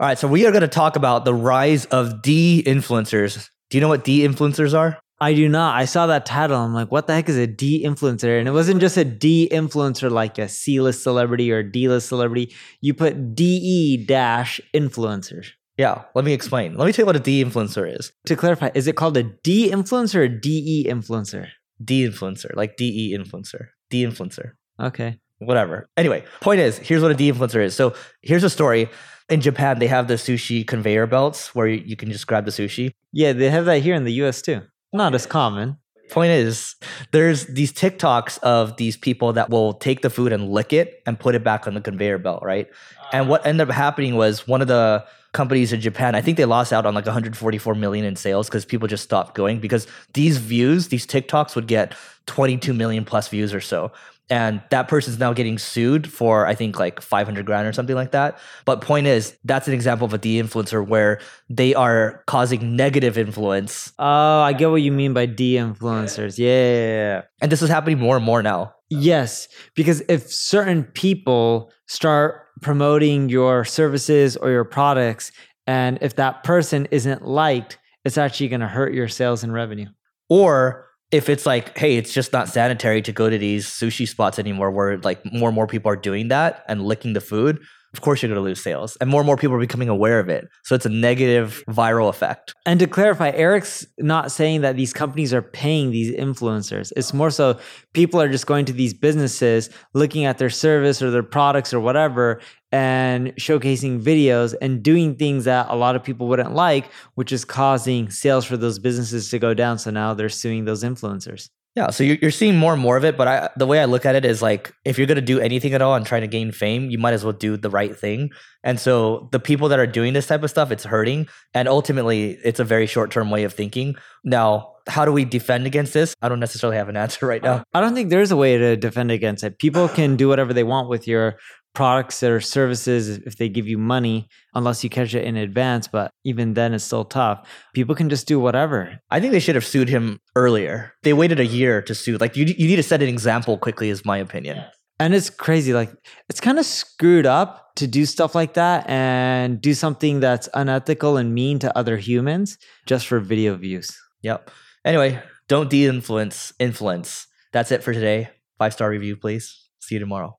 All right, so we are going to talk about the rise of D influencers. Do you know what D influencers are? I do not. I saw that title. I'm like, what the heck is a D influencer? And it wasn't just a D influencer like a C list celebrity or D list celebrity. You put DE dash influencers. Yeah, let me explain. Let me tell you what a D influencer is. To clarify, is it called a D influencer or DE influencer? D influencer, like DE influencer. D influencer. Okay. Whatever. Anyway, point is, here's what a D influencer is. So here's a story. In Japan, they have the sushi conveyor belts where you can just grab the sushi. Yeah, they have that here in the US too. Not as common. Point is, there's these TikToks of these people that will take the food and lick it and put it back on the conveyor belt, right? And what ended up happening was one of the companies in Japan, I think they lost out on like 144 million in sales because people just stopped going because these views, these TikToks would get 22 million plus views or so and that person's now getting sued for I think like 500 grand or something like that. But point is, that's an example of a de-influencer where they are causing negative influence. Oh, I get what you mean by de-influencers. Yeah. And this is happening more and more now. Yes, because if certain people start promoting your services or your products and if that person isn't liked, it's actually going to hurt your sales and revenue. Or if it's like, hey, it's just not sanitary to go to these sushi spots anymore where like more and more people are doing that and licking the food, of course you're going to lose sales. And more and more people are becoming aware of it. So it's a negative viral effect. And to clarify, Eric's not saying that these companies are paying these influencers. It's more so people are just going to these businesses, looking at their service or their products or whatever, and showcasing videos and doing things that a lot of people wouldn't like, which is causing sales for those businesses to go down. So now they're suing those influencers. Yeah, so you're, seeing more and more of it, but I, the way I look at it is like if you're going to do anything at all and trying to gain fame, you might as well do the right thing. And so the people that are doing this type of stuff, it's hurting, and ultimately, it's a very short term way of thinking. Now, how do we defend against this? I don't necessarily have an answer right now. I don't think there's a way to defend against it. People can do whatever they want with your products or services if they give you money unless you catch it in advance but even then it's still tough. People can just do whatever. I think they should have sued him earlier. They waited a year to sue. Like you, you need to set an example quickly is my opinion. And it's crazy like it's kind of screwed up to do stuff like that and do something that's unethical and mean to other humans just for video views. Yep. Anyway don't de-influence influence. That's it for today. Five star review please. See you tomorrow